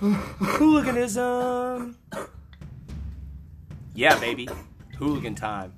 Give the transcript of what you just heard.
Hooliganism. Yeah, baby. Hooligan time.